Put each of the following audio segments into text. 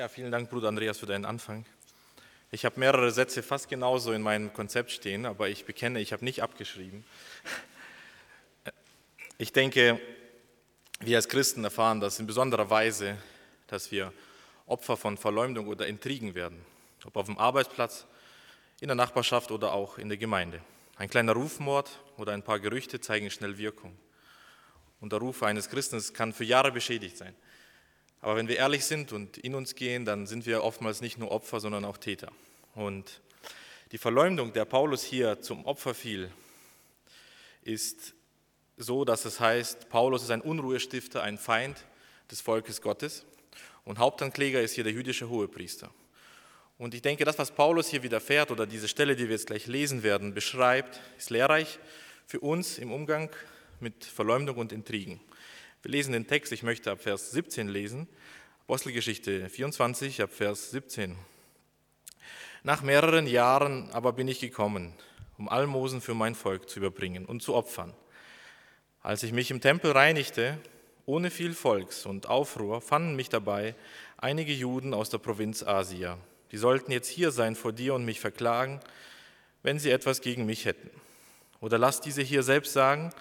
Ja, vielen Dank, Bruder Andreas, für deinen Anfang. Ich habe mehrere Sätze fast genauso in meinem Konzept stehen, aber ich bekenne, ich habe nicht abgeschrieben. Ich denke, wir als Christen erfahren das in besonderer Weise, dass wir Opfer von Verleumdung oder Intrigen werden, ob auf dem Arbeitsplatz, in der Nachbarschaft oder auch in der Gemeinde. Ein kleiner Rufmord oder ein paar Gerüchte zeigen schnell Wirkung. Und der Ruf eines Christen kann für Jahre beschädigt sein. Aber wenn wir ehrlich sind und in uns gehen, dann sind wir oftmals nicht nur Opfer, sondern auch Täter. Und die Verleumdung, der Paulus hier zum Opfer fiel, ist so, dass es heißt, Paulus ist ein Unruhestifter, ein Feind des Volkes Gottes und Hauptankläger ist hier der jüdische Hohepriester. Und ich denke, das, was Paulus hier widerfährt oder diese Stelle, die wir jetzt gleich lesen werden, beschreibt, ist lehrreich für uns im Umgang mit Verleumdung und Intrigen. Wir lesen den Text, ich möchte ab Vers 17 lesen, Apostelgeschichte 24, ab Vers 17. Nach mehreren Jahren aber bin ich gekommen, um Almosen für mein Volk zu überbringen und zu opfern. Als ich mich im Tempel reinigte, ohne viel Volks und Aufruhr, fanden mich dabei einige Juden aus der Provinz Asia. Die sollten jetzt hier sein vor dir und mich verklagen, wenn sie etwas gegen mich hätten. Oder lass diese hier selbst sagen,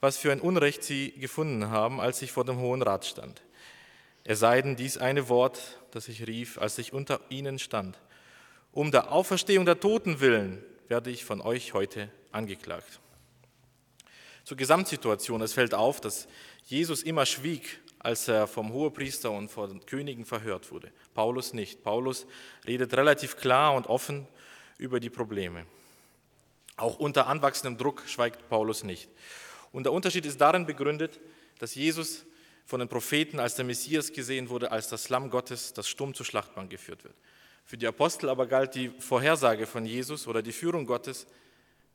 was für ein Unrecht sie gefunden haben, als ich vor dem Hohen Rat stand. Es sei denn dies eine Wort, das ich rief, als ich unter ihnen stand. Um der Auferstehung der Toten willen werde ich von euch heute angeklagt. Zur Gesamtsituation. Es fällt auf, dass Jesus immer schwieg, als er vom Hohepriester und von Königen verhört wurde. Paulus nicht. Paulus redet relativ klar und offen über die Probleme. Auch unter anwachsendem Druck schweigt Paulus nicht. Und der Unterschied ist darin begründet, dass Jesus von den Propheten als der Messias gesehen wurde, als das Lamm Gottes, das stumm zur Schlachtbank geführt wird. Für die Apostel aber galt die Vorhersage von Jesus oder die Führung Gottes,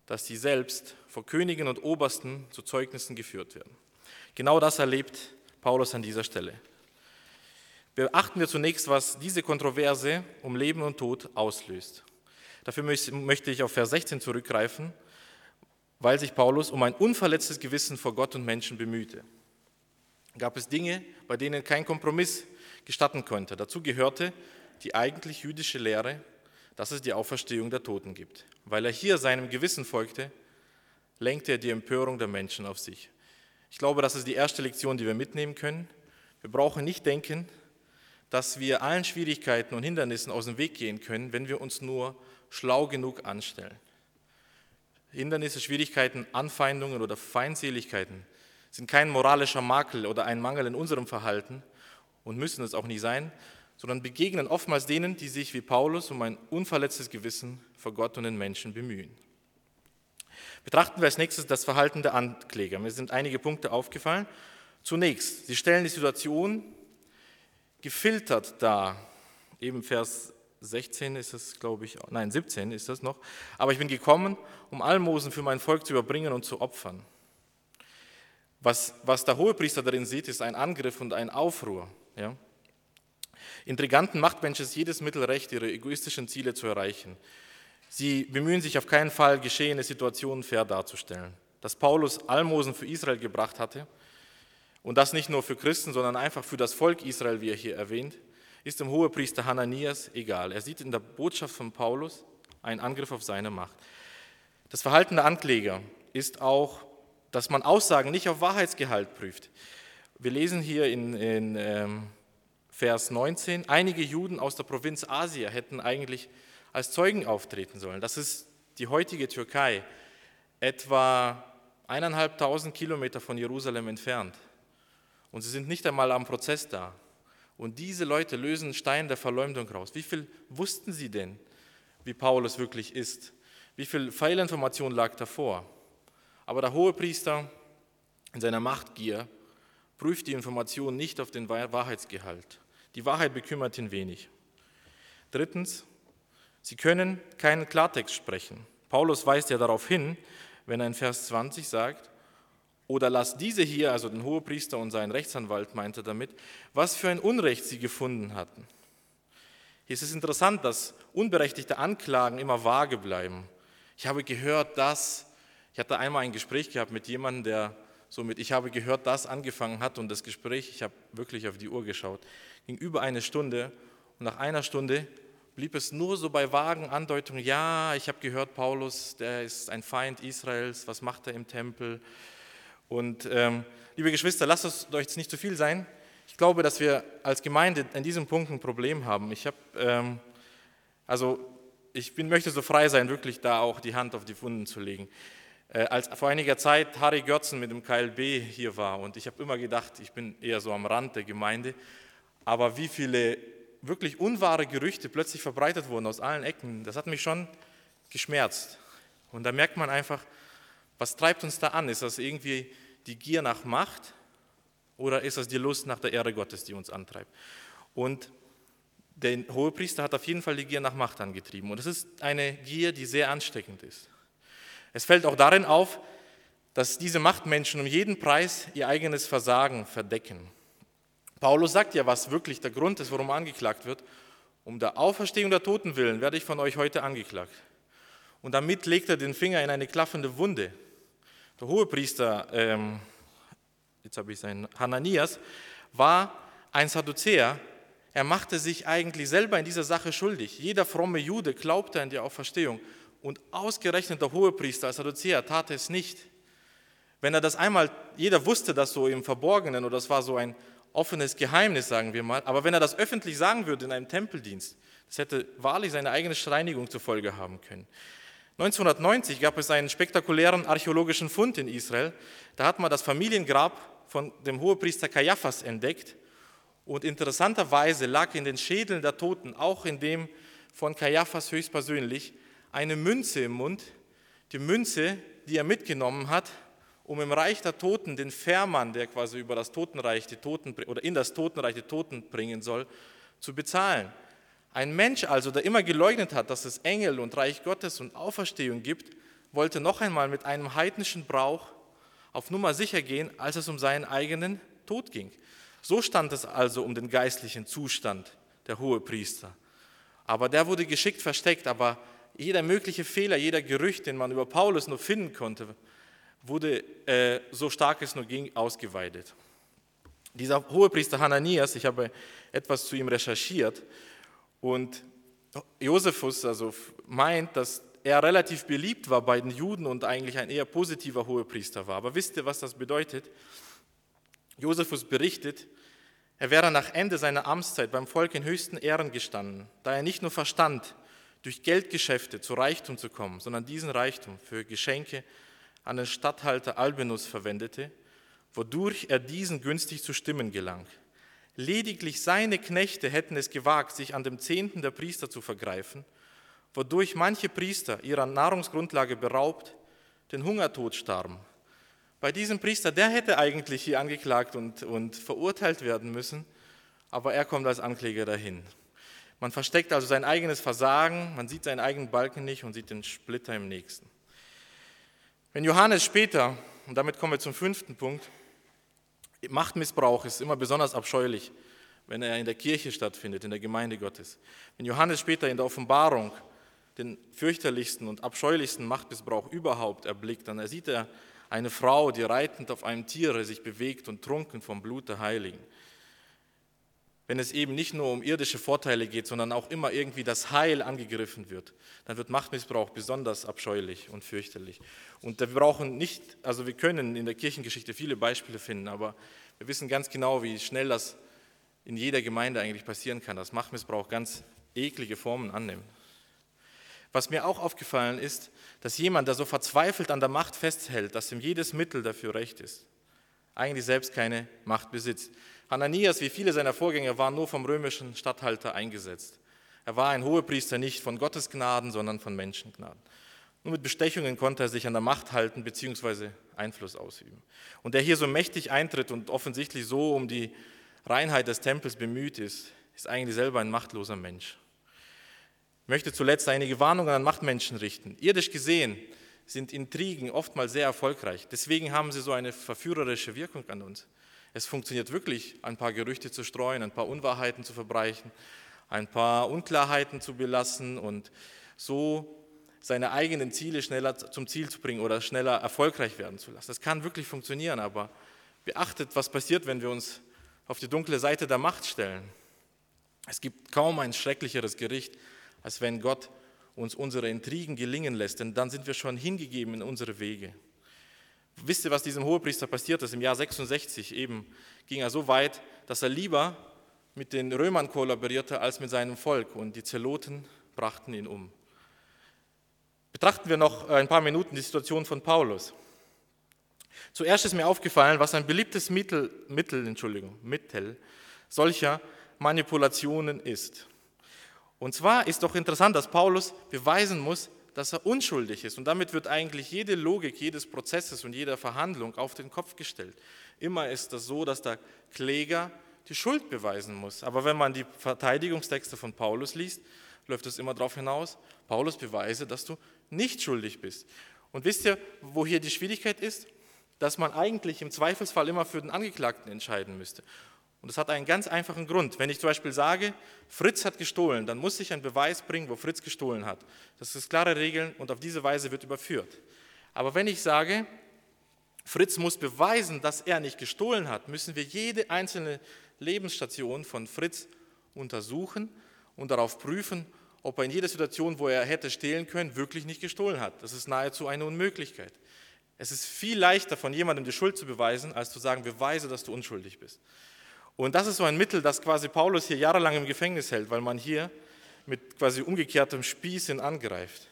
dass sie selbst vor Königen und Obersten zu Zeugnissen geführt werden. Genau das erlebt Paulus an dieser Stelle. Beachten wir zunächst, was diese Kontroverse um Leben und Tod auslöst. Dafür möchte ich auf Vers 16 zurückgreifen weil sich Paulus um ein unverletztes Gewissen vor Gott und Menschen bemühte. Gab es Dinge, bei denen kein Kompromiss gestatten konnte. Dazu gehörte die eigentlich jüdische Lehre, dass es die Auferstehung der Toten gibt. Weil er hier seinem Gewissen folgte, lenkte er die Empörung der Menschen auf sich. Ich glaube, das ist die erste Lektion, die wir mitnehmen können. Wir brauchen nicht denken, dass wir allen Schwierigkeiten und Hindernissen aus dem Weg gehen können, wenn wir uns nur schlau genug anstellen. Hindernisse, Schwierigkeiten, Anfeindungen oder Feindseligkeiten sind kein moralischer Makel oder ein Mangel in unserem Verhalten und müssen es auch nie sein, sondern begegnen oftmals denen, die sich wie Paulus um ein unverletztes Gewissen vor Gott und den Menschen bemühen. Betrachten wir als nächstes das Verhalten der Ankläger. Mir sind einige Punkte aufgefallen. Zunächst, sie stellen die Situation gefiltert dar. Eben Vers 16 ist es, glaube ich, nein, 17 ist das noch. Aber ich bin gekommen, um Almosen für mein Volk zu überbringen und zu opfern. Was, was der Hohepriester darin sieht, ist ein Angriff und ein Aufruhr. Ja? Intriganten Machtmenschen ist jedes Mittel recht, ihre egoistischen Ziele zu erreichen. Sie bemühen sich auf keinen Fall, geschehene Situationen fair darzustellen. Dass Paulus Almosen für Israel gebracht hatte, und das nicht nur für Christen, sondern einfach für das Volk Israel, wie er hier erwähnt, ist dem Hohepriester Hananias egal. Er sieht in der Botschaft von Paulus einen Angriff auf seine Macht. Das Verhalten der Ankläger ist auch, dass man Aussagen nicht auf Wahrheitsgehalt prüft. Wir lesen hier in, in ähm, Vers 19, einige Juden aus der Provinz Asia hätten eigentlich als Zeugen auftreten sollen. Das ist die heutige Türkei, etwa eineinhalbtausend Kilometer von Jerusalem entfernt. Und sie sind nicht einmal am Prozess da. Und diese Leute lösen Stein der Verleumdung raus. Wie viel wussten sie denn, wie Paulus wirklich ist? Wie viel Fehlinformation lag davor? Aber der Hohepriester in seiner Machtgier prüft die Information nicht auf den Wahrheitsgehalt. Die Wahrheit bekümmert ihn wenig. Drittens, sie können keinen Klartext sprechen. Paulus weist ja darauf hin, wenn er in Vers 20 sagt, oder lass diese hier, also den Hohepriester und seinen Rechtsanwalt, meinte damit, was für ein Unrecht sie gefunden hatten. Hier ist es interessant, dass unberechtigte Anklagen immer vage bleiben. Ich habe gehört, dass, ich hatte einmal ein Gespräch gehabt mit jemandem, der so mit Ich habe gehört, dass angefangen hat und das Gespräch, ich habe wirklich auf die Uhr geschaut, ging über eine Stunde Und nach einer Stunde blieb es nur so bei vagen Andeutungen, ja, ich habe gehört, Paulus, der ist ein Feind Israels, was macht er im Tempel? Und ähm, liebe Geschwister, lasst es euch nicht zu viel sein. Ich glaube, dass wir als Gemeinde in diesem Punkt ein Problem haben. Ich habe, ähm, also ich bin, möchte so frei sein, wirklich da auch die Hand auf die Wunden zu legen. Äh, als vor einiger Zeit Harry Götzen mit dem KLB hier war und ich habe immer gedacht, ich bin eher so am Rand der Gemeinde, aber wie viele wirklich unwahre Gerüchte plötzlich verbreitet wurden aus allen Ecken, das hat mich schon geschmerzt. Und da merkt man einfach, was treibt uns da an? Ist das irgendwie die Gier nach Macht oder ist das die Lust nach der Ehre Gottes, die uns antreibt? Und der Hohepriester hat auf jeden Fall die Gier nach Macht angetrieben. Und es ist eine Gier, die sehr ansteckend ist. Es fällt auch darin auf, dass diese Machtmenschen um jeden Preis ihr eigenes Versagen verdecken. Paulus sagt ja, was wirklich der Grund ist, warum angeklagt wird. Um der Auferstehung der Toten willen werde ich von euch heute angeklagt. Und damit legt er den Finger in eine klaffende Wunde. Der Hohepriester, ähm, jetzt habe ich seinen, Hananias, war ein Sadduzäer. Er machte sich eigentlich selber in dieser Sache schuldig. Jeder fromme Jude glaubte an die Auferstehung. Und ausgerechnet der Hohepriester als Sadduzäer tat es nicht. Wenn er das einmal, jeder wusste das so im Verborgenen oder das war so ein offenes Geheimnis, sagen wir mal. Aber wenn er das öffentlich sagen würde in einem Tempeldienst, das hätte wahrlich seine eigene Steinigung zur Folge haben können. 1990 gab es einen spektakulären archäologischen Fund in Israel. Da hat man das Familiengrab von dem Hohepriester Kaiaphas entdeckt. Und interessanterweise lag in den Schädeln der Toten, auch in dem von Kaiaphas höchstpersönlich, eine Münze im Mund. Die Münze, die er mitgenommen hat, um im Reich der Toten den Fährmann, der quasi über das Totenreich die Toten oder in das Totenreich die Toten bringen soll, zu bezahlen. Ein Mensch also, der immer geleugnet hat, dass es Engel und Reich Gottes und Auferstehung gibt, wollte noch einmal mit einem heidnischen Brauch auf Nummer sicher gehen, als es um seinen eigenen Tod ging. So stand es also um den geistlichen Zustand der Hohepriester. Aber der wurde geschickt versteckt, aber jeder mögliche Fehler, jeder Gerücht, den man über Paulus nur finden konnte, wurde äh, so stark es nur ging ausgeweitet. Dieser Hohepriester Hananias, ich habe etwas zu ihm recherchiert und Josephus also meint, dass er relativ beliebt war bei den Juden und eigentlich ein eher positiver Hohepriester war. Aber wisst ihr, was das bedeutet? Josephus berichtet, er wäre nach Ende seiner Amtszeit beim Volk in höchsten Ehren gestanden, da er nicht nur verstand, durch Geldgeschäfte zu Reichtum zu kommen, sondern diesen Reichtum für Geschenke an den Statthalter Albinus verwendete, wodurch er diesen günstig zu stimmen gelang. Lediglich seine Knechte hätten es gewagt, sich an dem Zehnten der Priester zu vergreifen, wodurch manche Priester ihrer Nahrungsgrundlage beraubt, den Hungertod starben. Bei diesem Priester, der hätte eigentlich hier angeklagt und, und verurteilt werden müssen, aber er kommt als Ankläger dahin. Man versteckt also sein eigenes Versagen, man sieht seinen eigenen Balken nicht und sieht den Splitter im nächsten. Wenn Johannes später, und damit kommen wir zum fünften Punkt, Machtmissbrauch ist immer besonders abscheulich, wenn er in der Kirche stattfindet, in der Gemeinde Gottes. Wenn Johannes später in der Offenbarung den fürchterlichsten und abscheulichsten Machtmissbrauch überhaupt erblickt, dann sieht er eine Frau, die reitend auf einem Tiere sich bewegt und trunken vom Blut der Heiligen wenn es eben nicht nur um irdische Vorteile geht, sondern auch immer irgendwie das Heil angegriffen wird, dann wird Machtmissbrauch besonders abscheulich und fürchterlich. Und wir brauchen nicht, also wir können in der Kirchengeschichte viele Beispiele finden, aber wir wissen ganz genau, wie schnell das in jeder Gemeinde eigentlich passieren kann, dass Machtmissbrauch ganz eklige Formen annimmt. Was mir auch aufgefallen ist, dass jemand, der so verzweifelt an der Macht festhält, dass ihm jedes Mittel dafür recht ist, eigentlich selbst keine Macht besitzt. Hananias, wie viele seiner Vorgänger, war nur vom römischen Statthalter eingesetzt. Er war ein Hohepriester nicht von Gottes Gnaden, sondern von Menschengnaden. Nur mit Bestechungen konnte er sich an der Macht halten bzw. Einfluss ausüben. Und der hier so mächtig eintritt und offensichtlich so um die Reinheit des Tempels bemüht ist, ist eigentlich selber ein machtloser Mensch. Ich möchte zuletzt einige Warnungen an Machtmenschen richten. Irdisch gesehen sind Intrigen oftmals sehr erfolgreich. Deswegen haben sie so eine verführerische Wirkung an uns. Es funktioniert wirklich, ein paar Gerüchte zu streuen, ein paar Unwahrheiten zu verbrechen, ein paar Unklarheiten zu belassen und so seine eigenen Ziele schneller zum Ziel zu bringen oder schneller erfolgreich werden zu lassen. Das kann wirklich funktionieren, aber beachtet, was passiert, wenn wir uns auf die dunkle Seite der Macht stellen. Es gibt kaum ein schrecklicheres Gericht, als wenn Gott uns unsere Intrigen gelingen lässt, denn dann sind wir schon hingegeben in unsere Wege. Wisst ihr, was diesem Hohepriester passiert ist? Im Jahr 66 eben ging er so weit, dass er lieber mit den Römern kollaborierte als mit seinem Volk und die Zeloten brachten ihn um. Betrachten wir noch ein paar Minuten die Situation von Paulus. Zuerst ist mir aufgefallen, was ein beliebtes Mittel, Mittel, Entschuldigung, Mittel solcher Manipulationen ist. Und zwar ist doch interessant, dass Paulus beweisen muss, dass er unschuldig ist. Und damit wird eigentlich jede Logik jedes Prozesses und jeder Verhandlung auf den Kopf gestellt. Immer ist das so, dass der Kläger die Schuld beweisen muss. Aber wenn man die Verteidigungstexte von Paulus liest, läuft es immer darauf hinaus, Paulus beweise, dass du nicht schuldig bist. Und wisst ihr, wo hier die Schwierigkeit ist? Dass man eigentlich im Zweifelsfall immer für den Angeklagten entscheiden müsste. Und das hat einen ganz einfachen Grund. Wenn ich zum Beispiel sage, Fritz hat gestohlen, dann muss ich einen Beweis bringen, wo Fritz gestohlen hat. Das ist klare Regeln und auf diese Weise wird überführt. Aber wenn ich sage, Fritz muss beweisen, dass er nicht gestohlen hat, müssen wir jede einzelne Lebensstation von Fritz untersuchen und darauf prüfen, ob er in jeder Situation, wo er hätte stehlen können, wirklich nicht gestohlen hat. Das ist nahezu eine Unmöglichkeit. Es ist viel leichter, von jemandem die Schuld zu beweisen, als zu sagen, beweise, dass du unschuldig bist. Und das ist so ein Mittel, das quasi Paulus hier jahrelang im Gefängnis hält, weil man hier mit quasi umgekehrtem Spieß ihn angreift.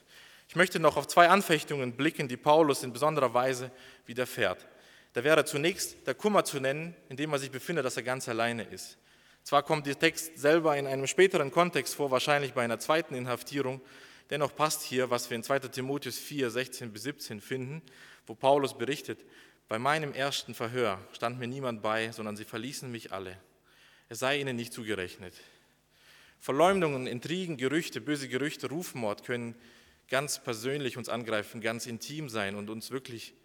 Ich möchte noch auf zwei Anfechtungen blicken, die Paulus in besonderer Weise widerfährt. Da wäre zunächst der Kummer zu nennen, in dem er sich befindet, dass er ganz alleine ist. Zwar kommt der Text selber in einem späteren Kontext vor, wahrscheinlich bei einer zweiten Inhaftierung, dennoch passt hier, was wir in 2 Timotheus 4, 16 bis 17 finden, wo Paulus berichtet, bei meinem ersten Verhör stand mir niemand bei, sondern sie verließen mich alle. Es sei ihnen nicht zugerechnet. Verleumdungen, Intrigen, Gerüchte, böse Gerüchte, Rufmord können ganz persönlich uns angreifen, ganz intim sein und uns wirklich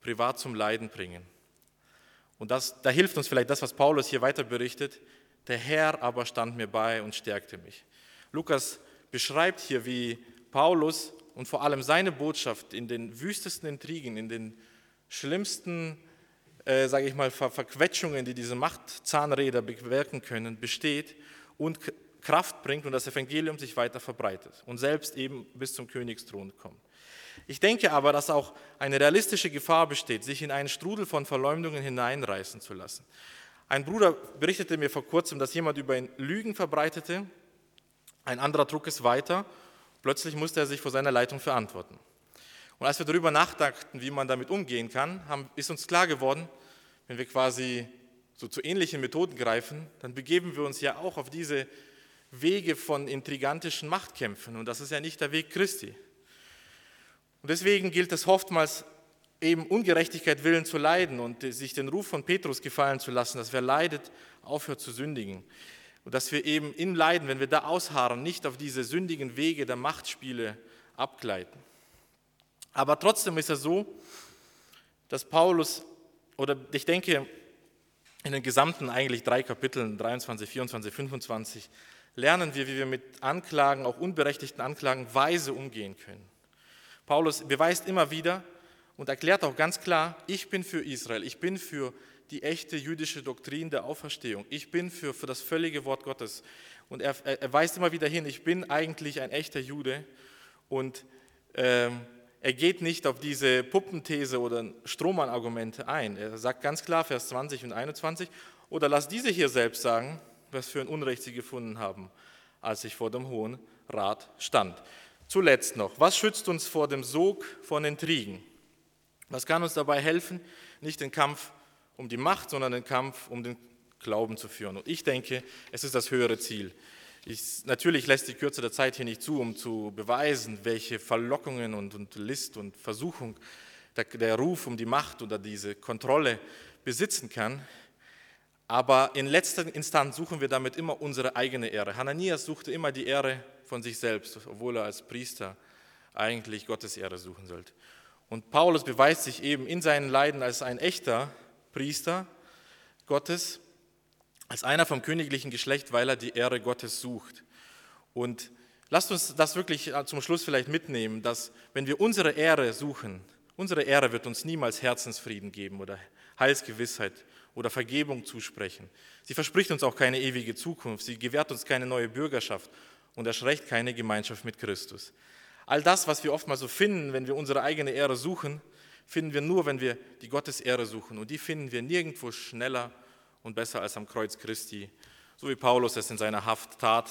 privat zum Leiden bringen. Und das, da hilft uns vielleicht das, was Paulus hier weiter berichtet. Der Herr aber stand mir bei und stärkte mich. Lukas beschreibt hier, wie Paulus und vor allem seine Botschaft in den wüstesten Intrigen, in den schlimmsten, äh, sage ich mal, Ver Verquetschungen, die diese Machtzahnräder bewirken können, besteht und Kraft bringt und das Evangelium sich weiter verbreitet und selbst eben bis zum Königsthron kommt. Ich denke aber, dass auch eine realistische Gefahr besteht, sich in einen Strudel von Verleumdungen hineinreißen zu lassen. Ein Bruder berichtete mir vor kurzem, dass jemand über ihn Lügen verbreitete, ein anderer trug es weiter, plötzlich musste er sich vor seiner Leitung verantworten. Und als wir darüber nachdachten, wie man damit umgehen kann, haben, ist uns klar geworden, wenn wir quasi so zu ähnlichen Methoden greifen, dann begeben wir uns ja auch auf diese Wege von intrigantischen Machtkämpfen. Und das ist ja nicht der Weg Christi. Und deswegen gilt es oftmals eben Ungerechtigkeit willen zu leiden und sich den Ruf von Petrus gefallen zu lassen, dass wer leidet, aufhört zu sündigen. Und dass wir eben im Leiden, wenn wir da ausharren, nicht auf diese sündigen Wege der Machtspiele abgleiten. Aber trotzdem ist es so, dass Paulus, oder ich denke, in den gesamten eigentlich drei Kapiteln, 23, 24, 25, lernen wir, wie wir mit Anklagen, auch unberechtigten Anklagen, weise umgehen können. Paulus beweist immer wieder und erklärt auch ganz klar, ich bin für Israel, ich bin für die echte jüdische Doktrin der Auferstehung, ich bin für, für das völlige Wort Gottes. Und er, er weist immer wieder hin, ich bin eigentlich ein echter Jude und ähm, er geht nicht auf diese Puppenthese oder Strohmann-Argumente ein. Er sagt ganz klar, Vers 20 und 21, oder lass diese hier selbst sagen, was für ein Unrecht sie gefunden haben, als ich vor dem Hohen Rat stand. Zuletzt noch, was schützt uns vor dem Sog von Intrigen? Was kann uns dabei helfen, nicht den Kampf um die Macht, sondern den Kampf um den Glauben zu führen? Und ich denke, es ist das höhere Ziel. Ich, natürlich lässt die Kürze der Zeit hier nicht zu, um zu beweisen, welche Verlockungen und, und List und Versuchung der, der Ruf um die Macht oder diese Kontrolle besitzen kann. Aber in letzter Instanz suchen wir damit immer unsere eigene Ehre. Hananias suchte immer die Ehre von sich selbst, obwohl er als Priester eigentlich Gottes Ehre suchen sollte. Und Paulus beweist sich eben in seinen Leiden als ein echter Priester Gottes als einer vom königlichen Geschlecht, weil er die Ehre Gottes sucht. Und lasst uns das wirklich äh, zum Schluss vielleicht mitnehmen, dass wenn wir unsere Ehre suchen, unsere Ehre wird uns niemals Herzensfrieden geben oder Heilsgewissheit oder Vergebung zusprechen. Sie verspricht uns auch keine ewige Zukunft. Sie gewährt uns keine neue Bürgerschaft und erschreckt keine Gemeinschaft mit Christus. All das, was wir oftmals so finden, wenn wir unsere eigene Ehre suchen, finden wir nur, wenn wir die Gottesehre suchen. Und die finden wir nirgendwo schneller und besser als am Kreuz Christi, so wie Paulus es in seiner Haft tat,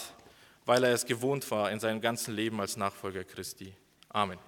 weil er es gewohnt war in seinem ganzen Leben als Nachfolger Christi. Amen.